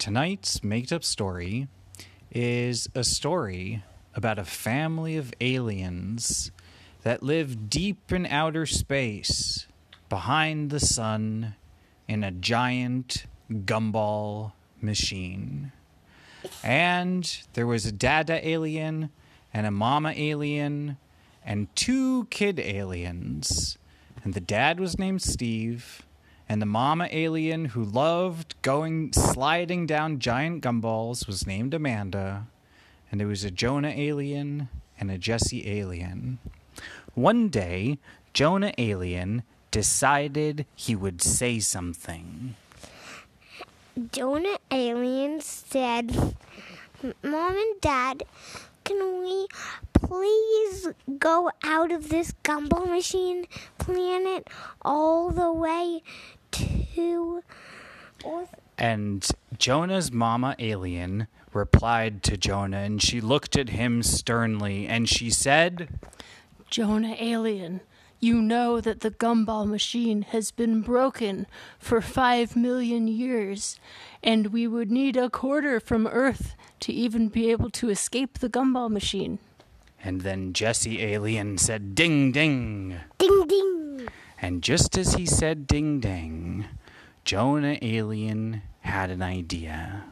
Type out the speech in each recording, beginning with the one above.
tonight's made up story is a story about a family of aliens that live deep in outer space behind the sun in a giant gumball machine. And there was a dada alien and a mama alien and two kid aliens. And the dad was named Steve, and the mama alien who loved going sliding down giant gumballs was named Amanda. And there was a Jonah alien and a Jesse alien. One day, Jonah alien decided he would say something. Jonah Alien said, Mom and Dad, can we please go out of this gumball machine planet all the way to Earth? And Jonah's mama alien replied to Jonah, and she looked at him sternly, and she said, Jonah Alien, you know that the gumball machine has been broken for five million years, and we would need a quarter from Earth to even be able to escape the gumball machine. And then Jesse Alien said, Ding, ding. Ding ding! And just as he said ding, ding, Jonah Alien had an idea.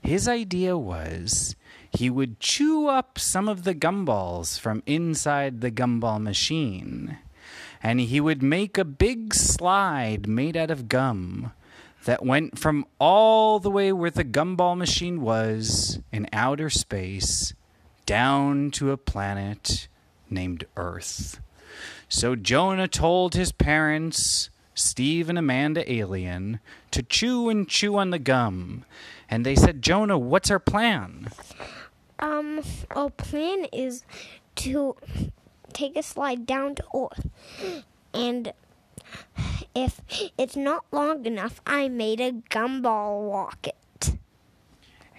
His idea was he would chew up some of the gumballs from inside the gumball machine, and he would make a big slide made out of gum that went from all the way where the gumball machine was in outer space down to a planet named Earth. So Jonah told his parents, Steve and Amanda Alien, to chew and chew on the gum. And they said, Jonah, what's our plan? Um, our plan is to take a slide down to Earth. And if it's not long enough, I made a gumball rocket.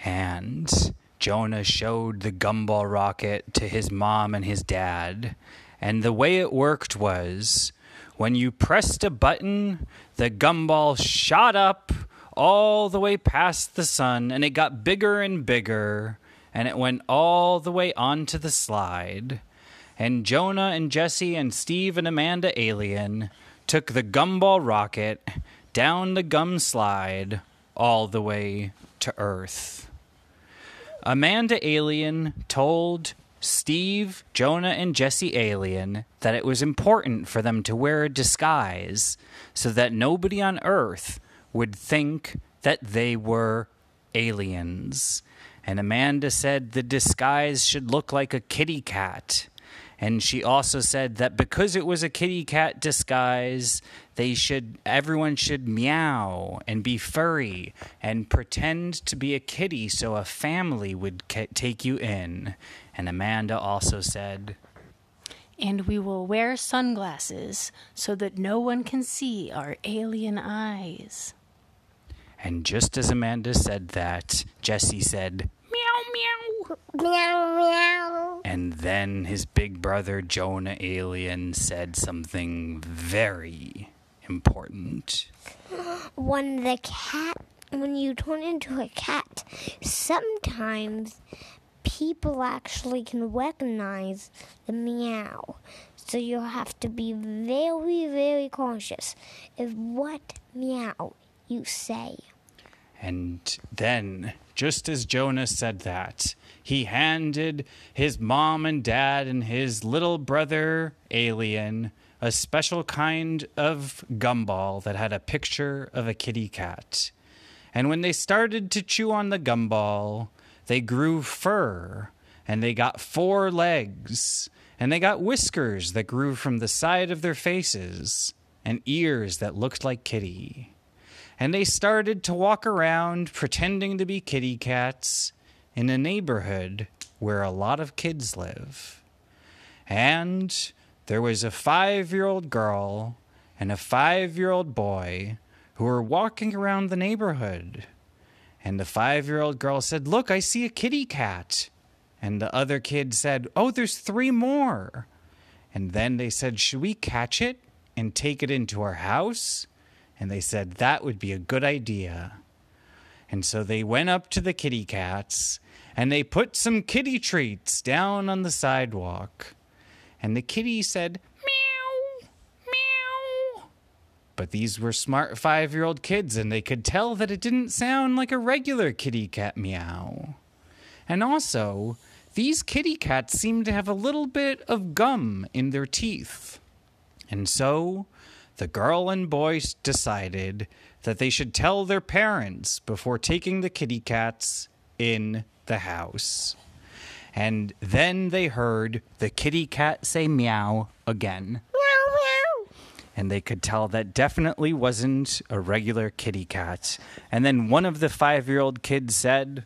And Jonah showed the gumball rocket to his mom and his dad. And the way it worked was when you pressed a button, the gumball shot up all the way past the sun and it got bigger and bigger and it went all the way onto the slide. And Jonah and Jesse and Steve and Amanda Alien took the gumball rocket down the gum slide all the way to Earth. Amanda Alien told Steve, Jonah, and Jesse Alien that it was important for them to wear a disguise so that nobody on Earth would think that they were aliens. And Amanda said the disguise should look like a kitty cat. And she also said that because it was a kitty cat disguise, they should everyone should meow and be furry and pretend to be a kitty so a family would ca- take you in. And Amanda also said, And we will wear sunglasses so that no one can see our alien eyes. and just as Amanda said that, Jesse said, meow meow. Meow meow. And then his big brother Jonah Alien said something very important. When the cat, when you turn into a cat, sometimes people actually can recognize the meow. So you have to be very, very cautious of what meow you say. And then, just as Jonah said that, he handed his mom and dad and his little brother, Alien, a special kind of gumball that had a picture of a kitty cat. And when they started to chew on the gumball, they grew fur, and they got four legs, and they got whiskers that grew from the side of their faces, and ears that looked like kitty and they started to walk around pretending to be kitty cats in a neighborhood where a lot of kids live. And there was a five year old girl and a five year old boy who were walking around the neighborhood. And the five year old girl said, Look, I see a kitty cat. And the other kid said, Oh, there's three more. And then they said, Should we catch it and take it into our house? And they said that would be a good idea. And so they went up to the kitty cats and they put some kitty treats down on the sidewalk. And the kitty said, meow, meow. But these were smart five year old kids and they could tell that it didn't sound like a regular kitty cat meow. And also, these kitty cats seemed to have a little bit of gum in their teeth. And so the girl and boy decided that they should tell their parents before taking the kitty cats in the house. And then they heard the kitty cat say meow again. Meow, meow. And they could tell that definitely wasn't a regular kitty cat. And then one of the five year old kids said,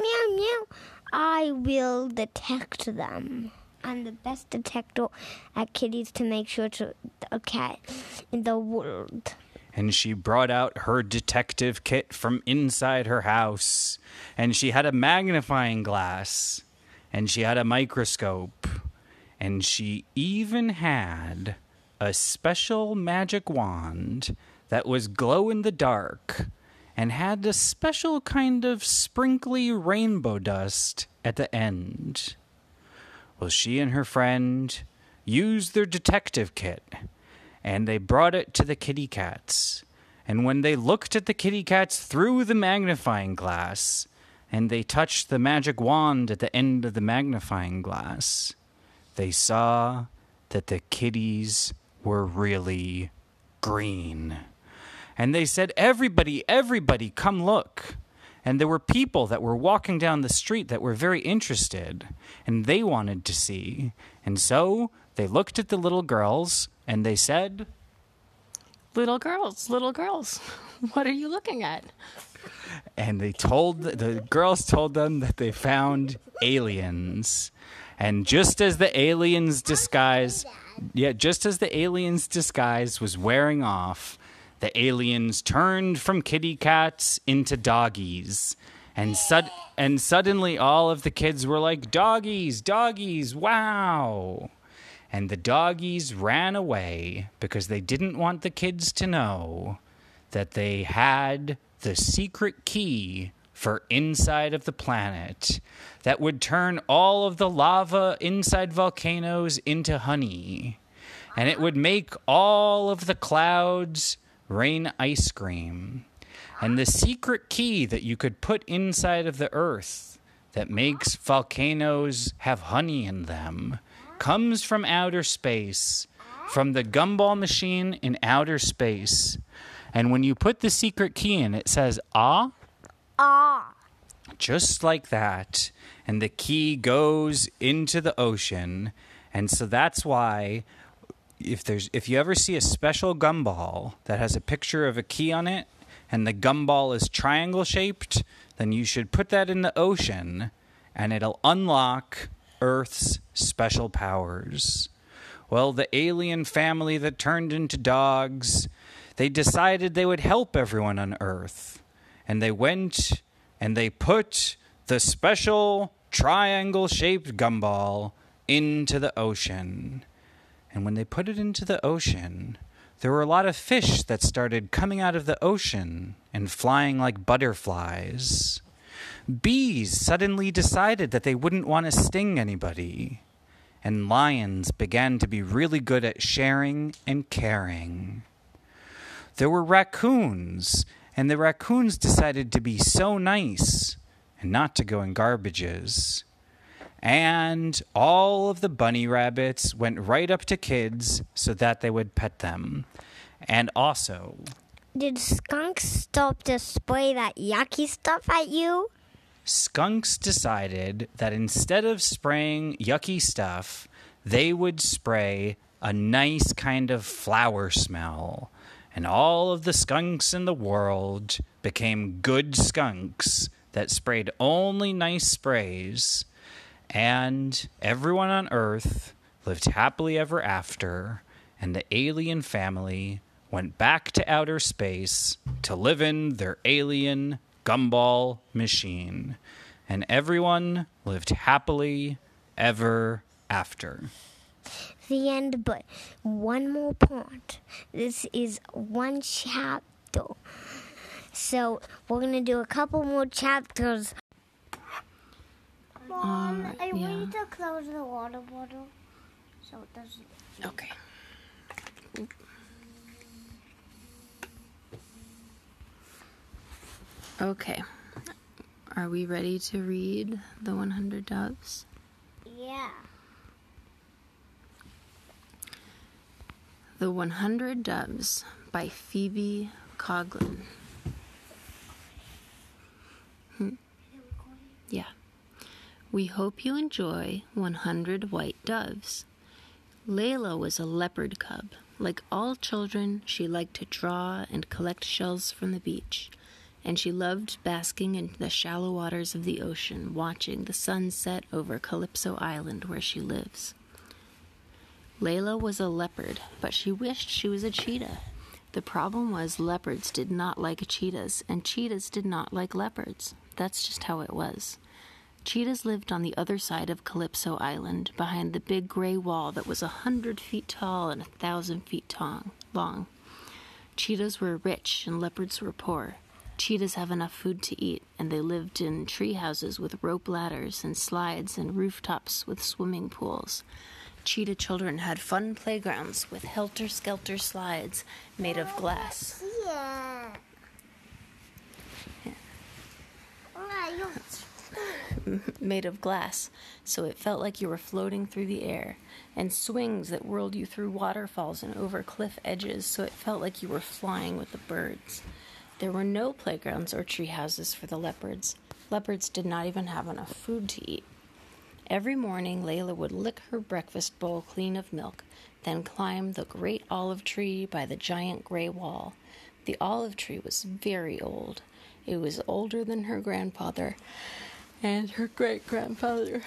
Meow, meow. I will detect them. I'm the best detector at kitties to make sure to a cat in the world. And she brought out her detective kit from inside her house. And she had a magnifying glass, and she had a microscope, and she even had a special magic wand that was glow in the dark and had a special kind of sprinkly rainbow dust at the end. Well, she and her friend used their detective kit and they brought it to the kitty cats. And when they looked at the kitty cats through the magnifying glass, and they touched the magic wand at the end of the magnifying glass, they saw that the kitties were really green. And they said, Everybody, everybody, come look. And there were people that were walking down the street that were very interested, and they wanted to see. And so they looked at the little girls and they said, Little girls, little girls, what are you looking at? and they told the girls told them that they found aliens. And just as the aliens disguise, yeah, just as the aliens disguise was wearing off, the aliens turned from kitty cats into doggies. And sud- and suddenly all of the kids were like doggies, doggies, wow. And the doggies ran away because they didn't want the kids to know that they had the secret key for inside of the planet that would turn all of the lava inside volcanoes into honey. And it would make all of the clouds rain ice cream. And the secret key that you could put inside of the earth that makes volcanoes have honey in them comes from outer space, from the gumball machine in outer space. And when you put the secret key in, it says ah, Ah. just like that. And the key goes into the ocean. And so that's why if there's if you ever see a special gumball that has a picture of a key on it and the gumball is triangle shaped, then you should put that in the ocean and it'll unlock Earth's special powers. Well, the alien family that turned into dogs, they decided they would help everyone on Earth. And they went and they put the special triangle shaped gumball into the ocean. And when they put it into the ocean, there were a lot of fish that started coming out of the ocean and flying like butterflies. Bees suddenly decided that they wouldn't want to sting anybody. And lions began to be really good at sharing and caring. There were raccoons, and the raccoons decided to be so nice and not to go in garbages. And all of the bunny rabbits went right up to kids so that they would pet them. And also, Did skunks stop to spray that yucky stuff at you? Skunks decided that instead of spraying yucky stuff, they would spray a nice kind of flower smell. And all of the skunks in the world became good skunks that sprayed only nice sprays. And everyone on Earth lived happily ever after, and the alien family went back to outer space to live in their alien gumball machine. And everyone lived happily ever after. The end, but one more point. This is one chapter. So we're gonna do a couple more chapters. Mom, uh, I yeah. need to close the water bottle so it doesn't. Okay. Okay. Are we ready to read the 100 Doves? Yeah. The 100 Doves by Phoebe Coghlan. Hmm. Yeah. We hope you enjoy 100 White Doves. Layla was a leopard cub. Like all children, she liked to draw and collect shells from the beach and she loved basking in the shallow waters of the ocean, watching the sun set over Calypso Island where she lives. Layla was a leopard, but she wished she was a cheetah. The problem was leopards did not like cheetahs, and cheetahs did not like leopards. That's just how it was. Cheetahs lived on the other side of Calypso Island, behind the big gray wall that was a hundred feet tall and a thousand feet long. Cheetahs were rich and leopards were poor. Cheetahs have enough food to eat, and they lived in tree houses with rope ladders and slides and rooftops with swimming pools. Cheetah children had fun playgrounds with helter skelter slides made of glass. Yeah. made of glass, so it felt like you were floating through the air, and swings that whirled you through waterfalls and over cliff edges, so it felt like you were flying with the birds. There were no playgrounds or tree houses for the leopards. Leopards did not even have enough food to eat. Every morning, Layla would lick her breakfast bowl clean of milk, then climb the great olive tree by the giant gray wall. The olive tree was very old. It was older than her grandfather and her great grandfather.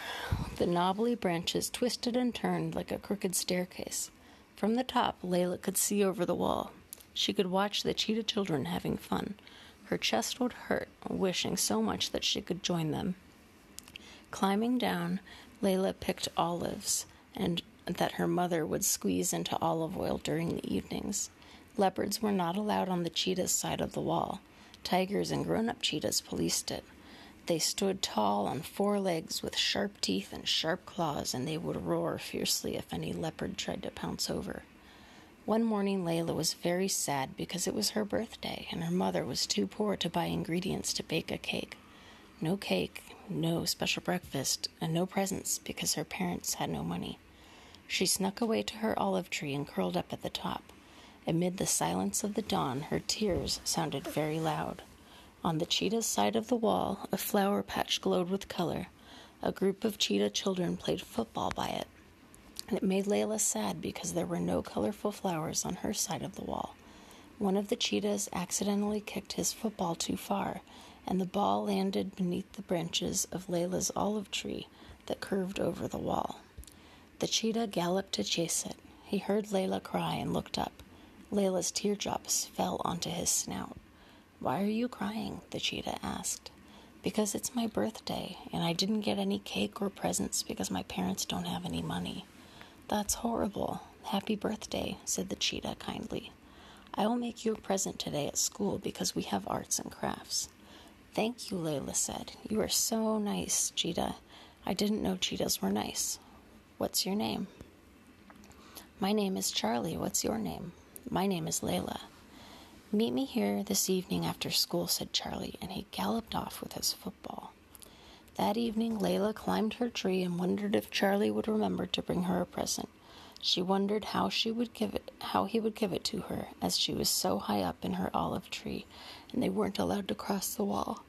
The knobbly branches twisted and turned like a crooked staircase. From the top, Layla could see over the wall. She could watch the cheetah children having fun. Her chest would hurt, wishing so much that she could join them. Climbing down, Layla picked olives and that her mother would squeeze into olive oil during the evenings. Leopards were not allowed on the cheetah's side of the wall. Tigers and grown up cheetahs policed it. They stood tall on four legs with sharp teeth and sharp claws, and they would roar fiercely if any leopard tried to pounce over. One morning, Layla was very sad because it was her birthday and her mother was too poor to buy ingredients to bake a cake. No cake, no special breakfast, and no presents because her parents had no money. She snuck away to her olive tree and curled up at the top. Amid the silence of the dawn, her tears sounded very loud. On the cheetah's side of the wall, a flower patch glowed with color. A group of cheetah children played football by it and it made Layla sad because there were no colorful flowers on her side of the wall. One of the cheetahs accidentally kicked his football too far, and the ball landed beneath the branches of Layla's olive tree that curved over the wall. The cheetah galloped to chase it. He heard Layla cry and looked up. Layla's teardrops fell onto his snout. Why are you crying? the cheetah asked. Because it's my birthday, and I didn't get any cake or presents because my parents don't have any money. That's horrible. Happy birthday, said the cheetah kindly. I will make you a present today at school because we have arts and crafts. Thank you, Layla said. You are so nice, cheetah. I didn't know cheetahs were nice. What's your name? My name is Charlie. What's your name? My name is Layla. Meet me here this evening after school, said Charlie, and he galloped off with his football. That evening, Layla climbed her tree and wondered if Charlie would remember to bring her a present. She wondered how she would give it, how he would give it to her, as she was so high up in her olive tree, and they weren't allowed to cross the wall.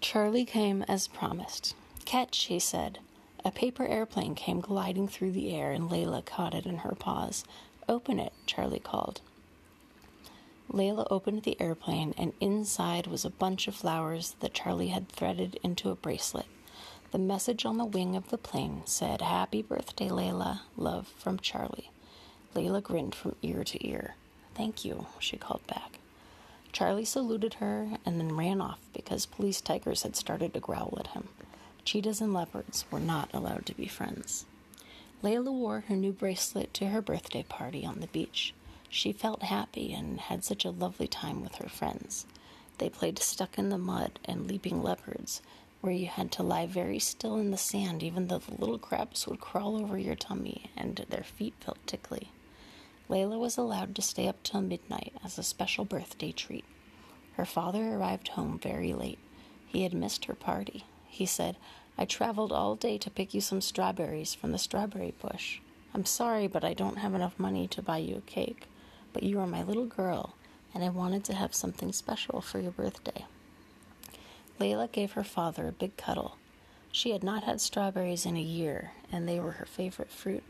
Charlie came as promised. Catch, he said. A paper airplane came gliding through the air, and Layla caught it in her paws. Open it, Charlie called. Layla opened the airplane, and inside was a bunch of flowers that Charlie had threaded into a bracelet. The message on the wing of the plane said, Happy birthday, Layla. Love from Charlie. Layla grinned from ear to ear. Thank you, she called back. Charlie saluted her and then ran off because police tigers had started to growl at him. Cheetahs and leopards were not allowed to be friends. Layla wore her new bracelet to her birthday party on the beach. She felt happy and had such a lovely time with her friends. They played stuck in the mud and leaping leopards, where you had to lie very still in the sand, even though the little crabs would crawl over your tummy and their feet felt tickly. Layla was allowed to stay up till midnight as a special birthday treat. Her father arrived home very late. He had missed her party. He said, I traveled all day to pick you some strawberries from the strawberry bush. I'm sorry, but I don't have enough money to buy you a cake. But you are my little girl, and I wanted to have something special for your birthday. Layla gave her father a big cuddle. She had not had strawberries in a year, and they were her favorite fruit.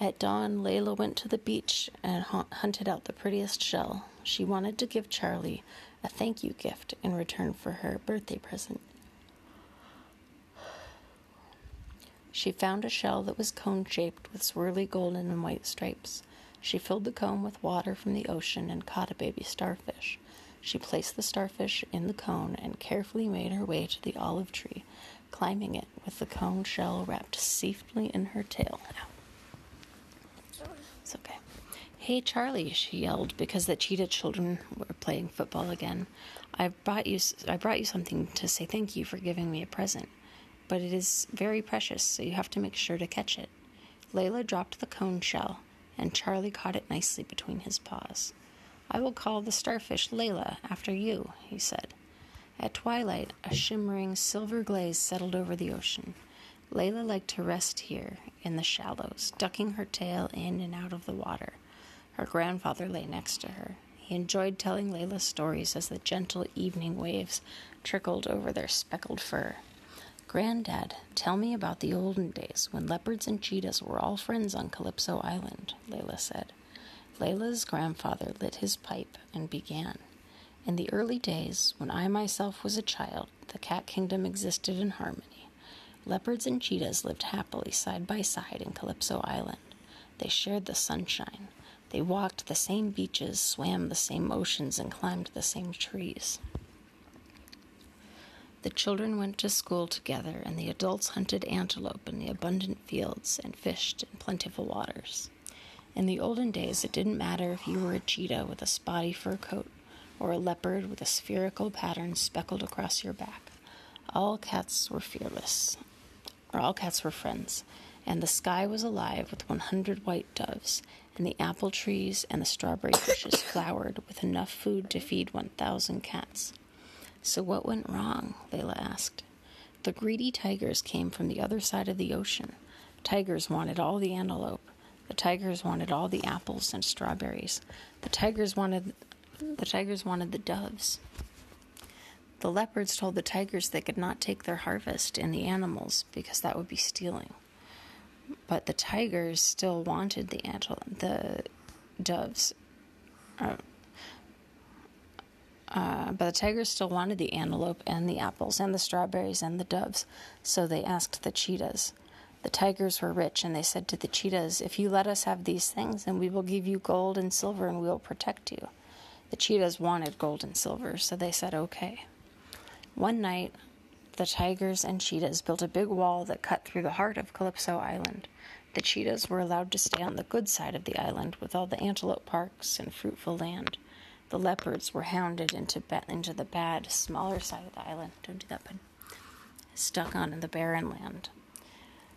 At dawn, Layla went to the beach and hunted out the prettiest shell. She wanted to give Charlie a thank you gift in return for her birthday present. She found a shell that was cone shaped with swirly golden and white stripes. She filled the cone with water from the ocean and caught a baby starfish. She placed the starfish in the cone and carefully made her way to the olive tree, climbing it with the cone shell wrapped safely in her tail. It's okay. Hey, Charlie, she yelled because the cheetah children were playing football again. I brought you I brought you something to say thank you for giving me a present but it is very precious, so you have to make sure to catch it. Layla dropped the cone shell, and Charlie caught it nicely between his paws. I will call the starfish Layla after you, he said. At twilight, a shimmering silver glaze settled over the ocean. Layla liked to rest here in the shallows, ducking her tail in and out of the water. Her grandfather lay next to her. He enjoyed telling Layla stories as the gentle evening waves trickled over their speckled fur. Granddad, tell me about the olden days when leopards and cheetahs were all friends on Calypso Island, Layla said. Layla's grandfather lit his pipe and began. In the early days, when I myself was a child, the cat kingdom existed in harmony. Leopards and cheetahs lived happily side by side in Calypso Island. They shared the sunshine. They walked the same beaches, swam the same oceans, and climbed the same trees. The children went to school together, and the adults hunted antelope in the abundant fields and fished in plentiful waters. In the olden days, it didn't matter if you were a cheetah with a spotty fur coat or a leopard with a spherical pattern speckled across your back. All cats were fearless, or all cats were friends, and the sky was alive with 100 white doves, and the apple trees and the strawberry bushes flowered with enough food to feed 1,000 cats. So, what went wrong? Layla asked. The greedy tigers came from the other side of the ocean. Tigers wanted all the antelope. The tigers wanted all the apples and strawberries. The tigers wanted the tigers wanted the doves. The leopards told the tigers they could not take their harvest and the animals because that would be stealing. But the tigers still wanted the antelope, the doves. Uh, uh, but the tigers still wanted the antelope and the apples and the strawberries and the doves, so they asked the cheetahs. The tigers were rich, and they said to the cheetahs, If you let us have these things, then we will give you gold and silver and we will protect you. The cheetahs wanted gold and silver, so they said, Okay. One night, the tigers and cheetahs built a big wall that cut through the heart of Calypso Island. The cheetahs were allowed to stay on the good side of the island with all the antelope parks and fruitful land. The leopards were hounded into, into the bad, smaller side of the island. Don't do that, bud. Stuck on in the barren land.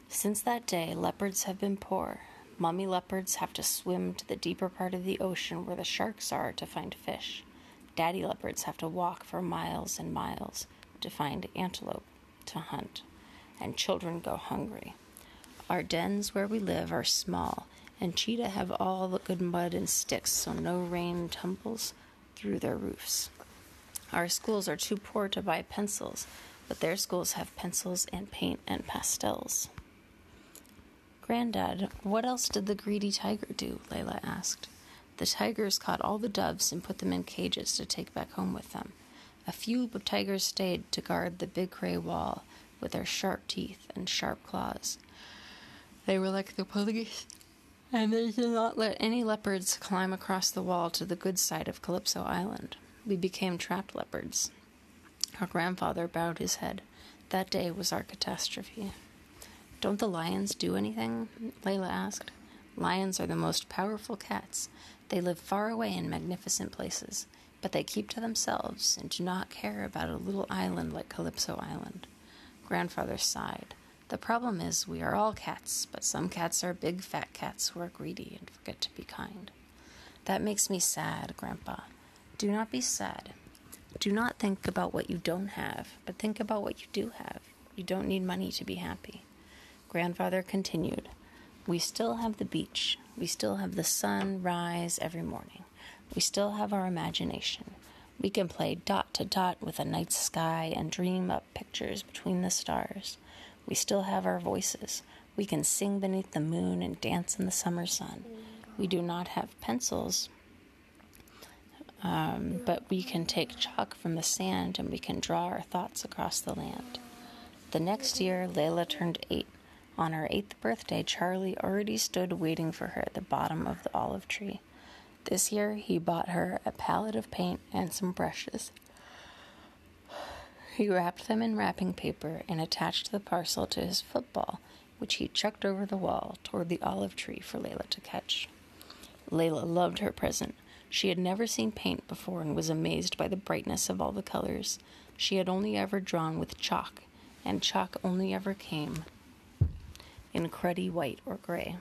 Since that day, leopards have been poor. Mummy leopards have to swim to the deeper part of the ocean where the sharks are to find fish. Daddy leopards have to walk for miles and miles to find antelope to hunt. And children go hungry. Our dens where we live are small, and cheetah have all the good mud and sticks so no rain tumbles through their roofs. Our schools are too poor to buy pencils, but their schools have pencils and paint and pastels. Granddad, what else did the greedy tiger do? Layla asked. The tigers caught all the doves and put them in cages to take back home with them. A few tigers stayed to guard the big gray wall with their sharp teeth and sharp claws. They were like the police and they did not let any leopards climb across the wall to the good side of Calypso Island. We became trapped leopards. Our grandfather bowed his head. That day was our catastrophe. Don't the lions do anything? Layla asked. Lions are the most powerful cats. They live far away in magnificent places, but they keep to themselves and do not care about a little island like Calypso Island. Grandfather sighed. The problem is, we are all cats, but some cats are big fat cats who are greedy and forget to be kind. That makes me sad, Grandpa. Do not be sad. Do not think about what you don't have, but think about what you do have. You don't need money to be happy. Grandfather continued. We still have the beach. We still have the sun rise every morning. We still have our imagination. We can play dot to dot with a night sky and dream up pictures between the stars. We still have our voices. We can sing beneath the moon and dance in the summer sun. We do not have pencils, um, but we can take chalk from the sand and we can draw our thoughts across the land. The next year, Layla turned eight. On her eighth birthday, Charlie already stood waiting for her at the bottom of the olive tree. This year, he bought her a palette of paint and some brushes. He wrapped them in wrapping paper and attached the parcel to his football, which he chucked over the wall toward the olive tree for Layla to catch. Layla loved her present. She had never seen paint before and was amazed by the brightness of all the colors. She had only ever drawn with chalk, and chalk only ever came in cruddy white or gray.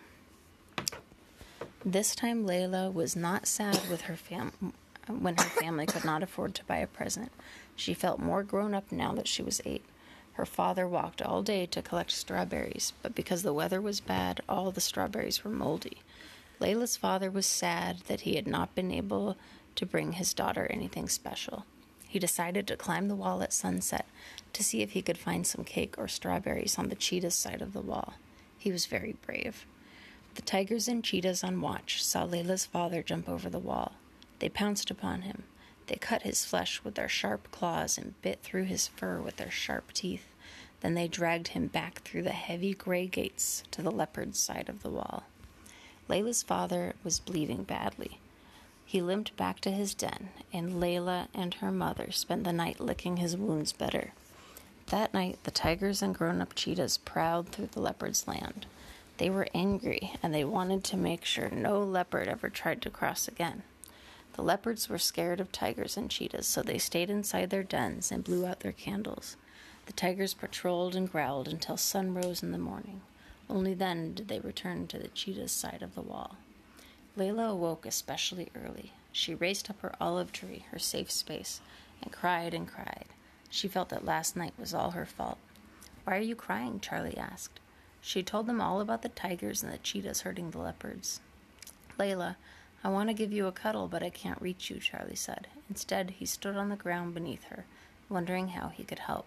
This time, Layla was not sad with her fam- when her family could not afford to buy a present. She felt more grown up now that she was eight. Her father walked all day to collect strawberries, but because the weather was bad, all the strawberries were moldy. Layla's father was sad that he had not been able to bring his daughter anything special. He decided to climb the wall at sunset to see if he could find some cake or strawberries on the cheetah's side of the wall. He was very brave. The tigers and cheetahs on watch saw Layla's father jump over the wall. They pounced upon him. They cut his flesh with their sharp claws and bit through his fur with their sharp teeth. Then they dragged him back through the heavy gray gates to the leopard's side of the wall. Layla's father was bleeding badly. He limped back to his den, and Layla and her mother spent the night licking his wounds better. That night, the tigers and grown up cheetahs prowled through the leopard's land. They were angry and they wanted to make sure no leopard ever tried to cross again. The leopards were scared of tigers and cheetahs, so they stayed inside their dens and blew out their candles. The tigers patrolled and growled until sun rose in the morning. Only then did they return to the cheetah's side of the wall. Layla awoke especially early. She raced up her olive tree, her safe space, and cried and cried. She felt that last night was all her fault. Why are you crying? Charlie asked. She told them all about the tigers and the cheetahs hurting the leopards. Layla, I want to give you a cuddle, but I can't reach you, Charlie said. Instead, he stood on the ground beneath her, wondering how he could help.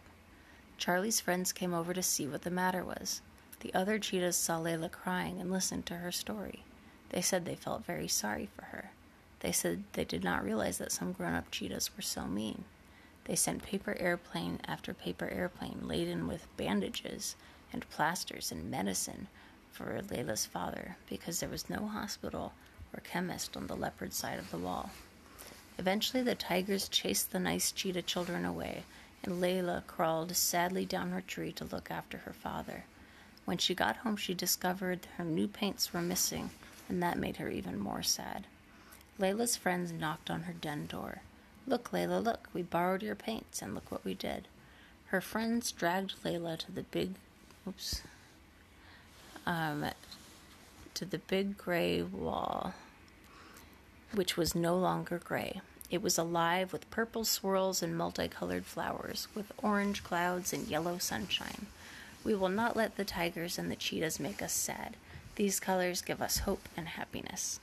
Charlie's friends came over to see what the matter was. The other cheetahs saw Layla crying and listened to her story. They said they felt very sorry for her. They said they did not realize that some grown up cheetahs were so mean. They sent paper airplane after paper airplane laden with bandages and plasters and medicine for Layla's father because there was no hospital or chemist on the leopard side of the wall. Eventually, the tigers chased the nice cheetah children away, and Layla crawled sadly down her tree to look after her father. When she got home, she discovered her new paints were missing, and that made her even more sad. Layla's friends knocked on her den door. Look, Layla, look, we borrowed your paints, and look what we did. Her friends dragged Layla to the big, oops, um, to the big gray wall, which was no longer gray. It was alive with purple swirls and multicolored flowers, with orange clouds and yellow sunshine. We will not let the tigers and the cheetahs make us sad. These colors give us hope and happiness.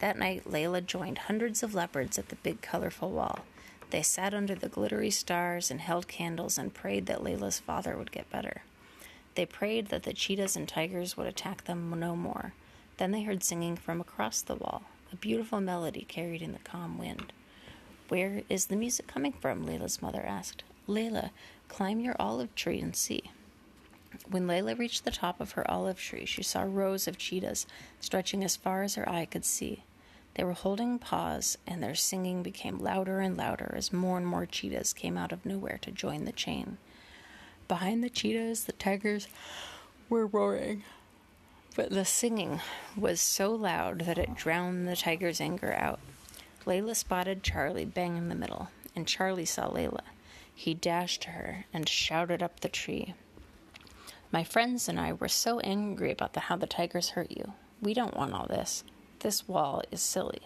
That night, Layla joined hundreds of leopards at the big colorful wall. They sat under the glittery stars and held candles and prayed that Layla's father would get better. They prayed that the cheetahs and tigers would attack them no more. Then they heard singing from across the wall, a beautiful melody carried in the calm wind. Where is the music coming from? Layla's mother asked. Layla, climb your olive tree and see. When Layla reached the top of her olive tree, she saw rows of cheetahs stretching as far as her eye could see. They were holding paws, and their singing became louder and louder as more and more cheetahs came out of nowhere to join the chain. Behind the cheetahs, the tigers were roaring. But the singing was so loud that it drowned the tiger's anger out. Layla spotted Charlie bang in the middle, and Charlie saw Layla. He dashed to her and shouted up the tree. My friends and I were so angry about the, how the tigers hurt you. We don't want all this. This wall is silly.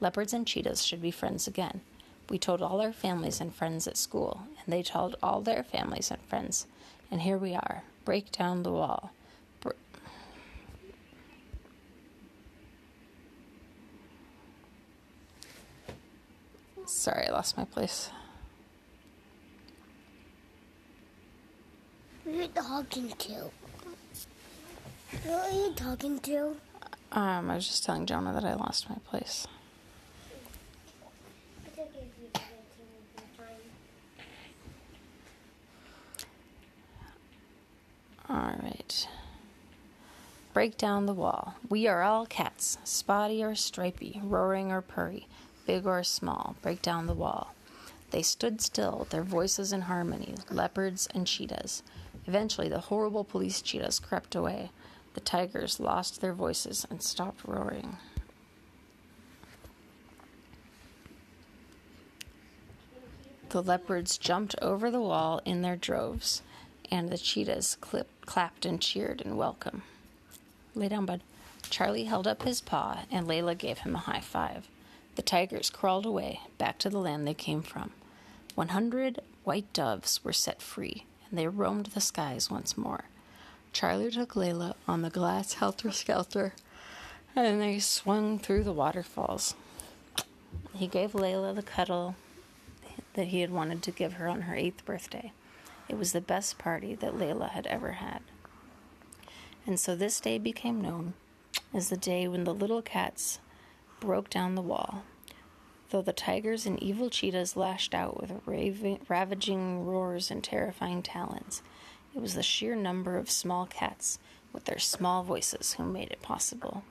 Leopards and cheetahs should be friends again. We told all our families and friends at school, and they told all their families and friends. And here we are. Break down the wall. Sorry, I lost my place. Who are you talking to? Who are you talking to? Um, I was just telling Jonah that I lost my place. All right. Break down the wall. We are all cats, spotty or stripy, roaring or purry, big or small. Break down the wall. They stood still, their voices in harmony, leopards and cheetahs. Eventually, the horrible police cheetahs crept away. The tigers lost their voices and stopped roaring. The leopards jumped over the wall in their droves, and the cheetahs clapped and cheered in welcome. Lay down, bud. Charlie held up his paw, and Layla gave him a high five. The tigers crawled away, back to the land they came from. One hundred white doves were set free, and they roamed the skies once more. Charlie took Layla on the glass helter skelter, and they swung through the waterfalls. He gave Layla the cuddle that he had wanted to give her on her eighth birthday. It was the best party that Layla had ever had. And so this day became known as the day when the little cats broke down the wall. Though the tigers and evil cheetahs lashed out with raving, ravaging roars and terrifying talons, it was the sheer number of small cats with their small voices who made it possible.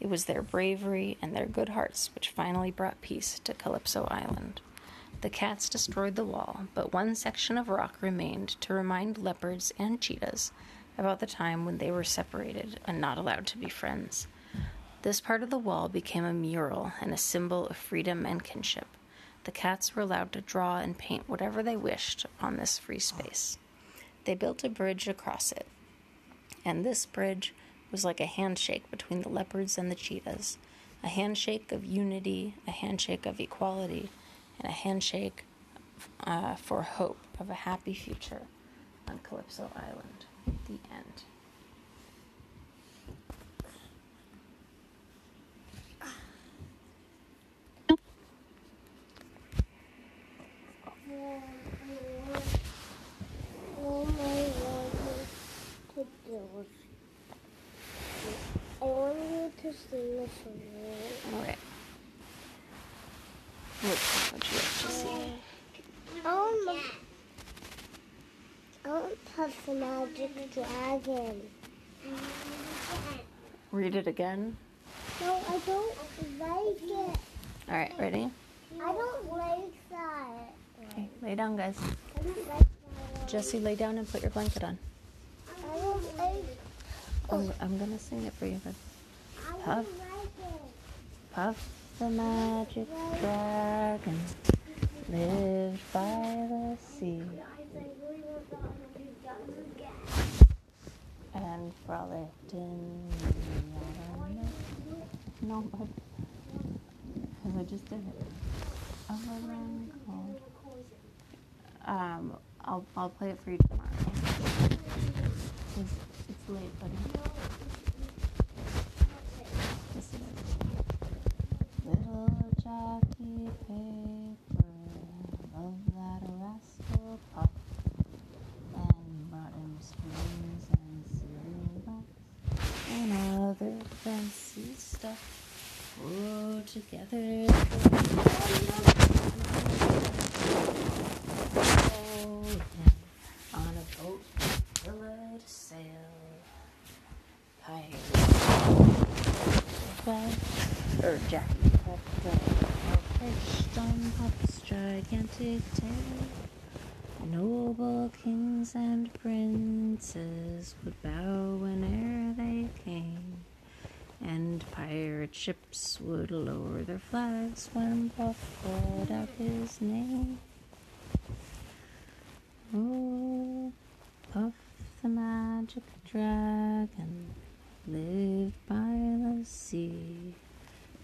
It was their bravery and their good hearts which finally brought peace to Calypso Island. The cats destroyed the wall, but one section of rock remained to remind leopards and cheetahs about the time when they were separated and not allowed to be friends. This part of the wall became a mural and a symbol of freedom and kinship. The cats were allowed to draw and paint whatever they wished on this free space. They built a bridge across it, and this bridge was like a handshake between the leopards and the cheetahs a handshake of unity, a handshake of equality, and a handshake uh, for hope of a happy future on Calypso Island. The end. All I want you to do is I want you to sing a song. Okay. What would you like to see? I want Puff the Magic Dragon. Read it again. No, I don't like it. All right, ready? I don't like that. Okay, lay down, guys. Jesse, lay down and put your blanket on. Like I'm, gonna sing it for you, but Puff. Puff the magic dragon lived by the sea and frolicked in. No, but I just did it. Um, I'll I'll play it for you tomorrow. It's, it's late, buddy. Little Jackie Paper, that rascal and and and other fancy stuff. Together. On a boat, pillar to sail. Pirates or Jackie perched on Puff's gigantic tail. Noble kings and princes would bow whene'er they came, and pirate ships would lower their flags when Puff called out his name. Oh, Puff the magic dragon lived by the sea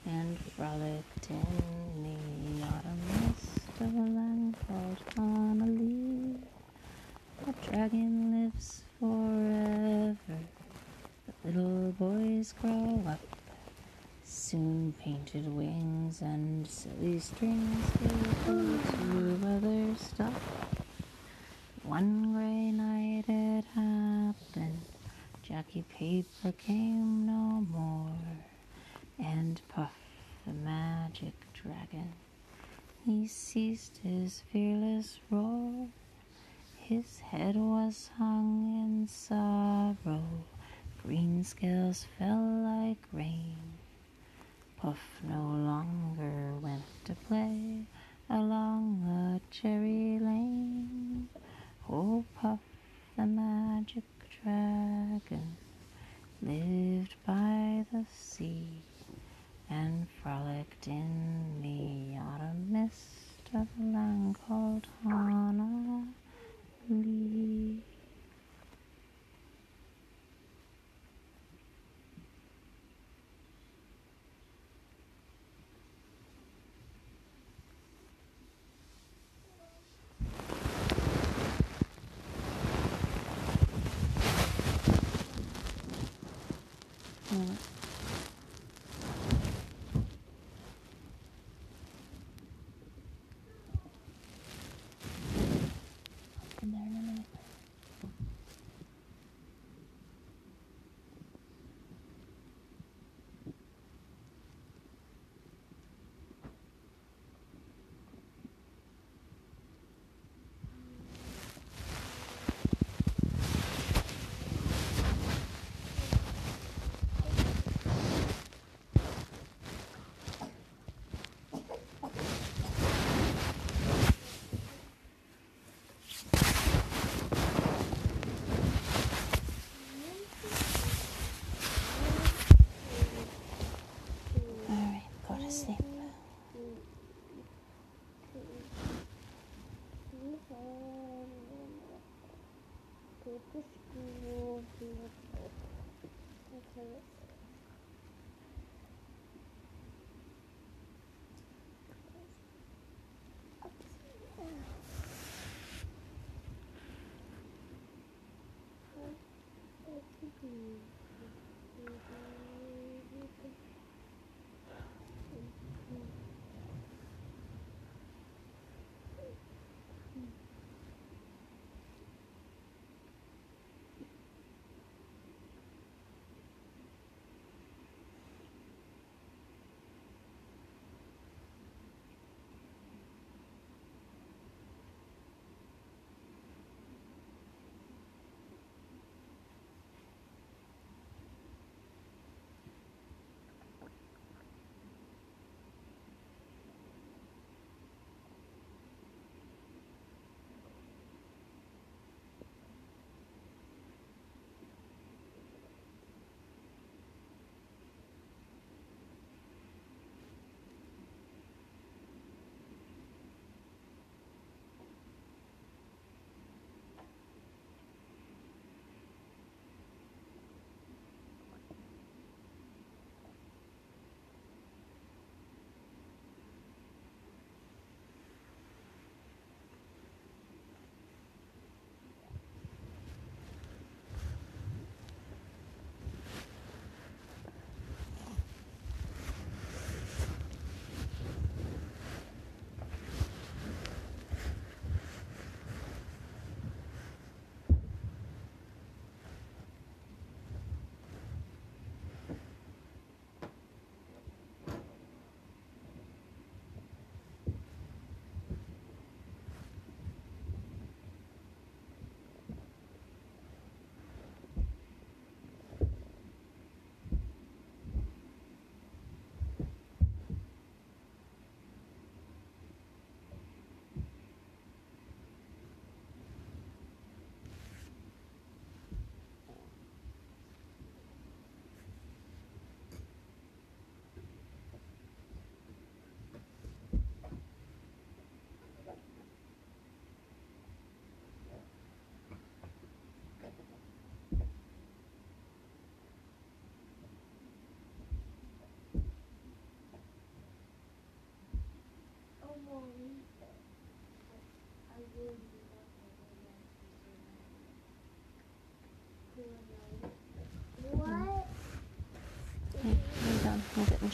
and frolicked in the autumn mist of a land called Honolulu. The dragon lives forever. The little boys grow up. Soon painted wings and silly strings will go to other stuff. One gray night it happened. Jackie Paper came no more, and Puff the magic dragon. He ceased his fearless roar. His head was hung in sorrow. Green scales fell like rain. Puff no longer went to play along the cherry lane. Oh, Puff the magic dragon lived by the sea and frolicked in the autumn mist of a land called Honolulu.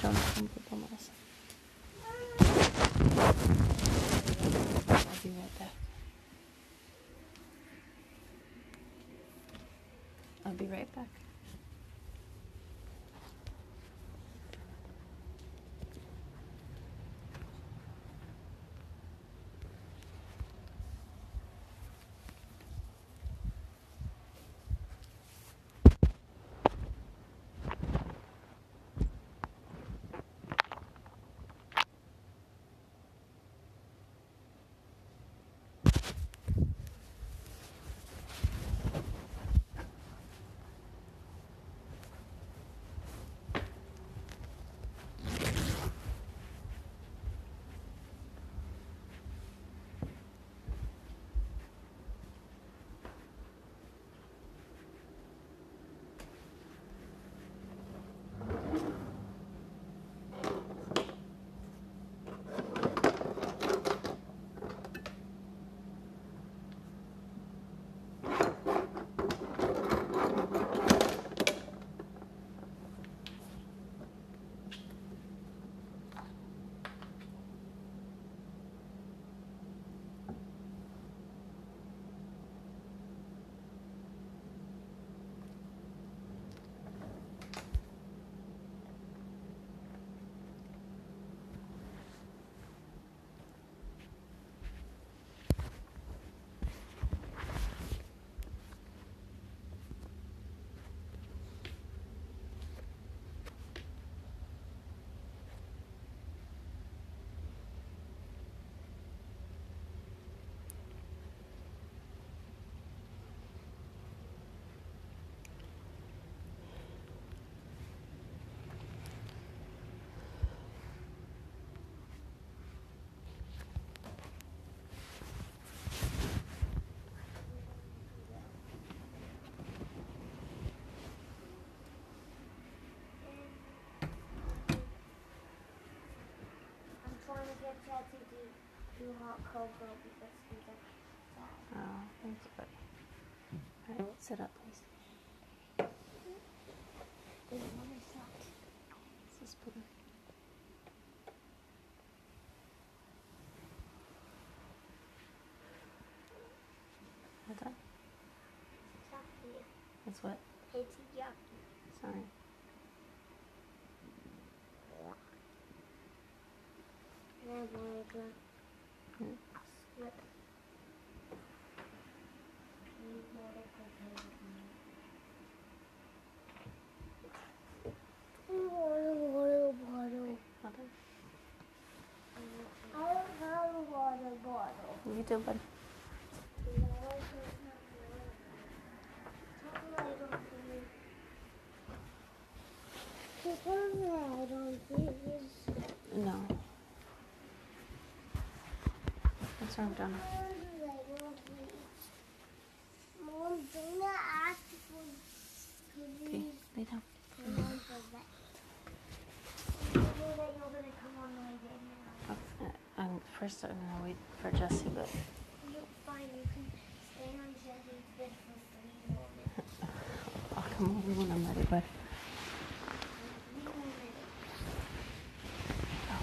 Put the medicine. I'll be right back. I'll be right back. Trying to get Jesse hot cocoa because he's upset. Oh, thanks, buddy. All right, sit up, please. His mother sucks. This is. Hold on. Yucky. That's what? It's yucky. Sorry. And I want to Hmm. slip. Need water cocoa. Water, water, water. Hold on. I don't have a water bottle. You do, bud. No. What's wrong, Jonah? Mom, Dana asked for Okay, cookies lay down. and Mom said that. You know that you're gonna come on my day now. Uh, um, first, I'm gonna wait for Jesse, but. I'll come over when I'm ready, minutes.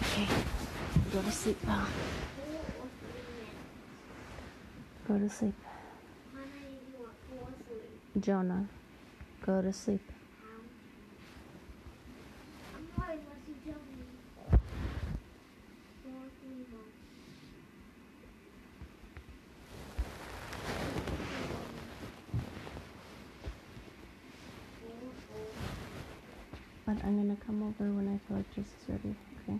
Okay. Go to sleep, pal. Four or three minutes. Go to sleep. How many do you want? Four or three? Jonah, go to sleep. How? I'm not unless you tell me. Four or three more. Four, four. But I'm gonna come over when I feel like Jesse's ready, okay?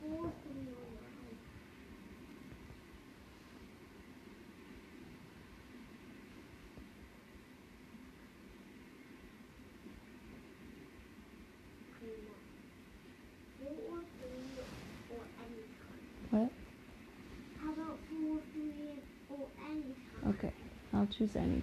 Four, three, one. Four, three, or any time. What? How about four, three, or any time? Okay, I'll choose any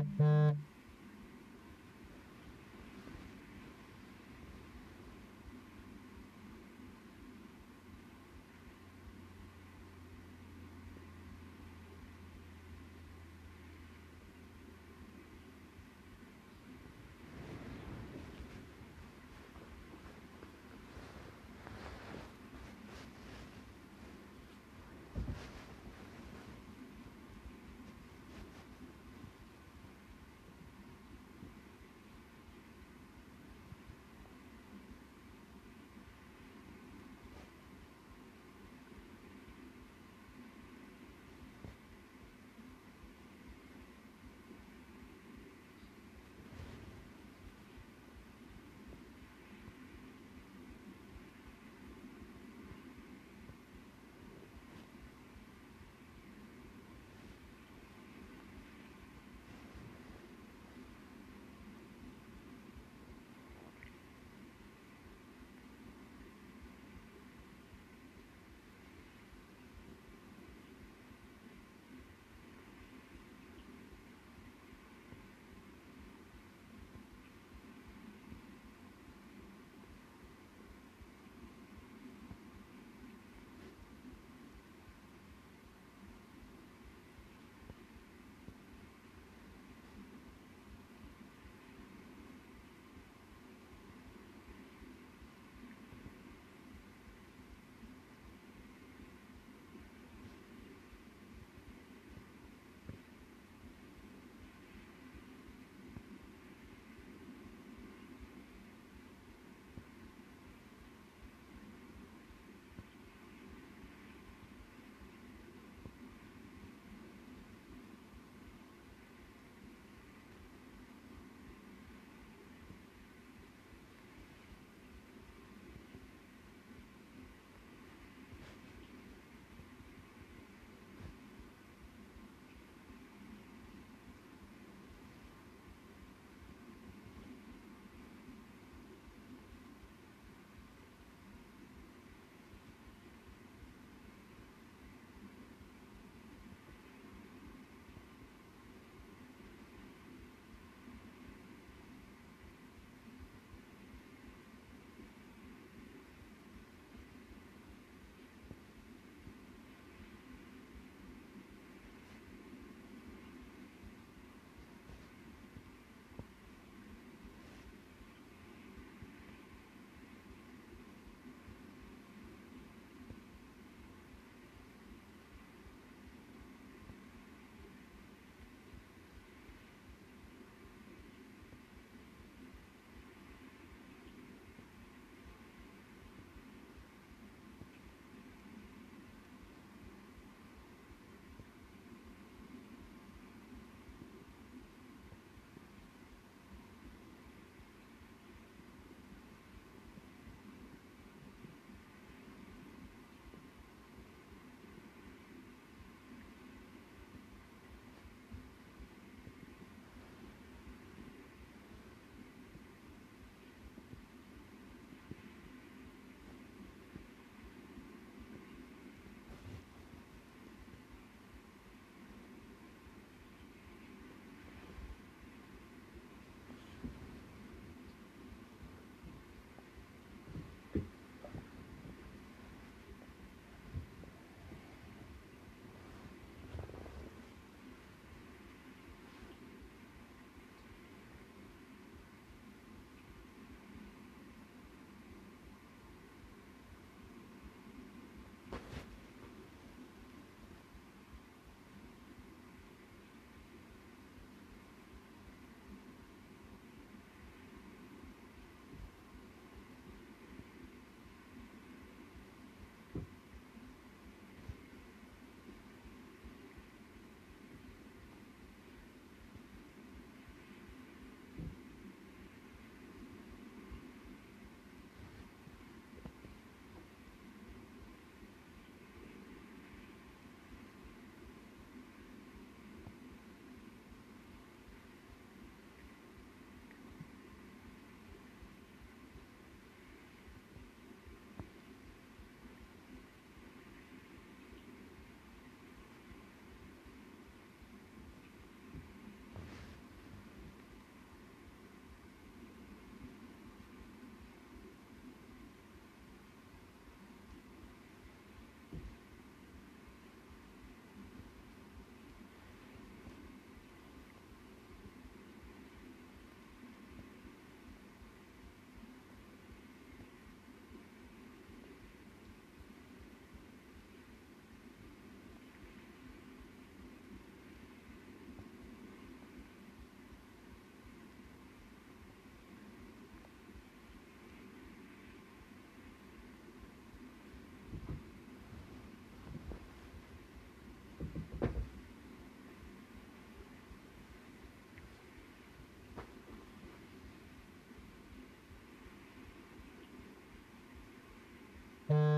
Mm-hmm.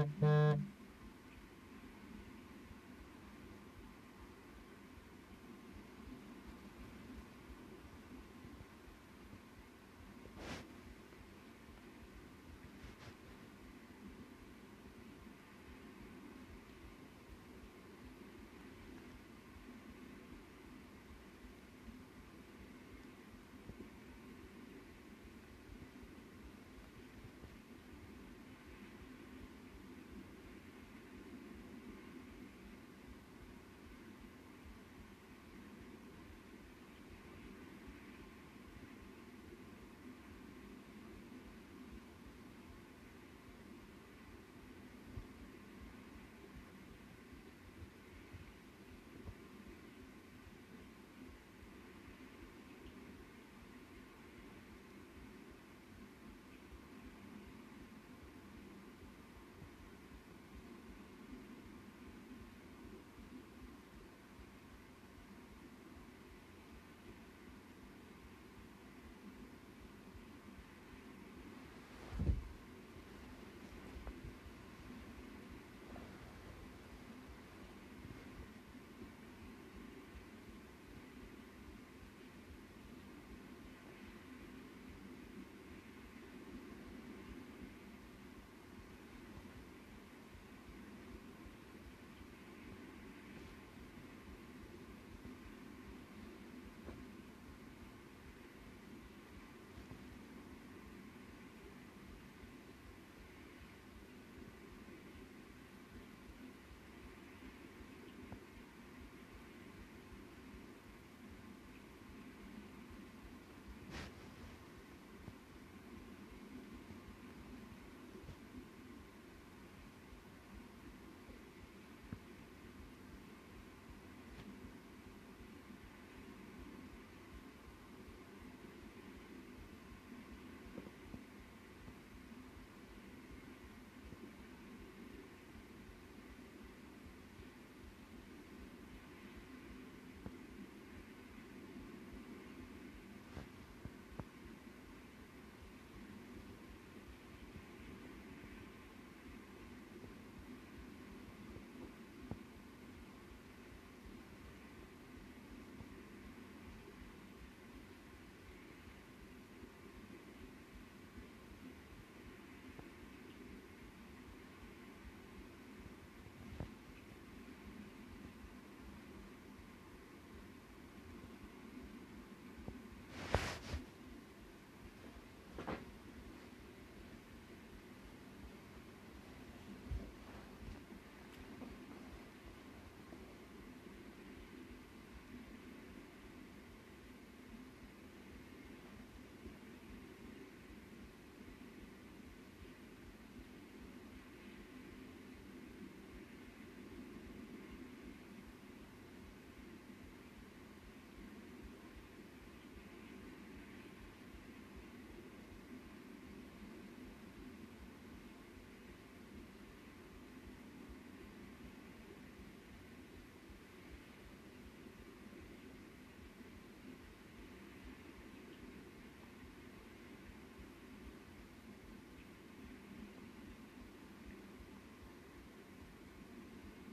Mm-hmm.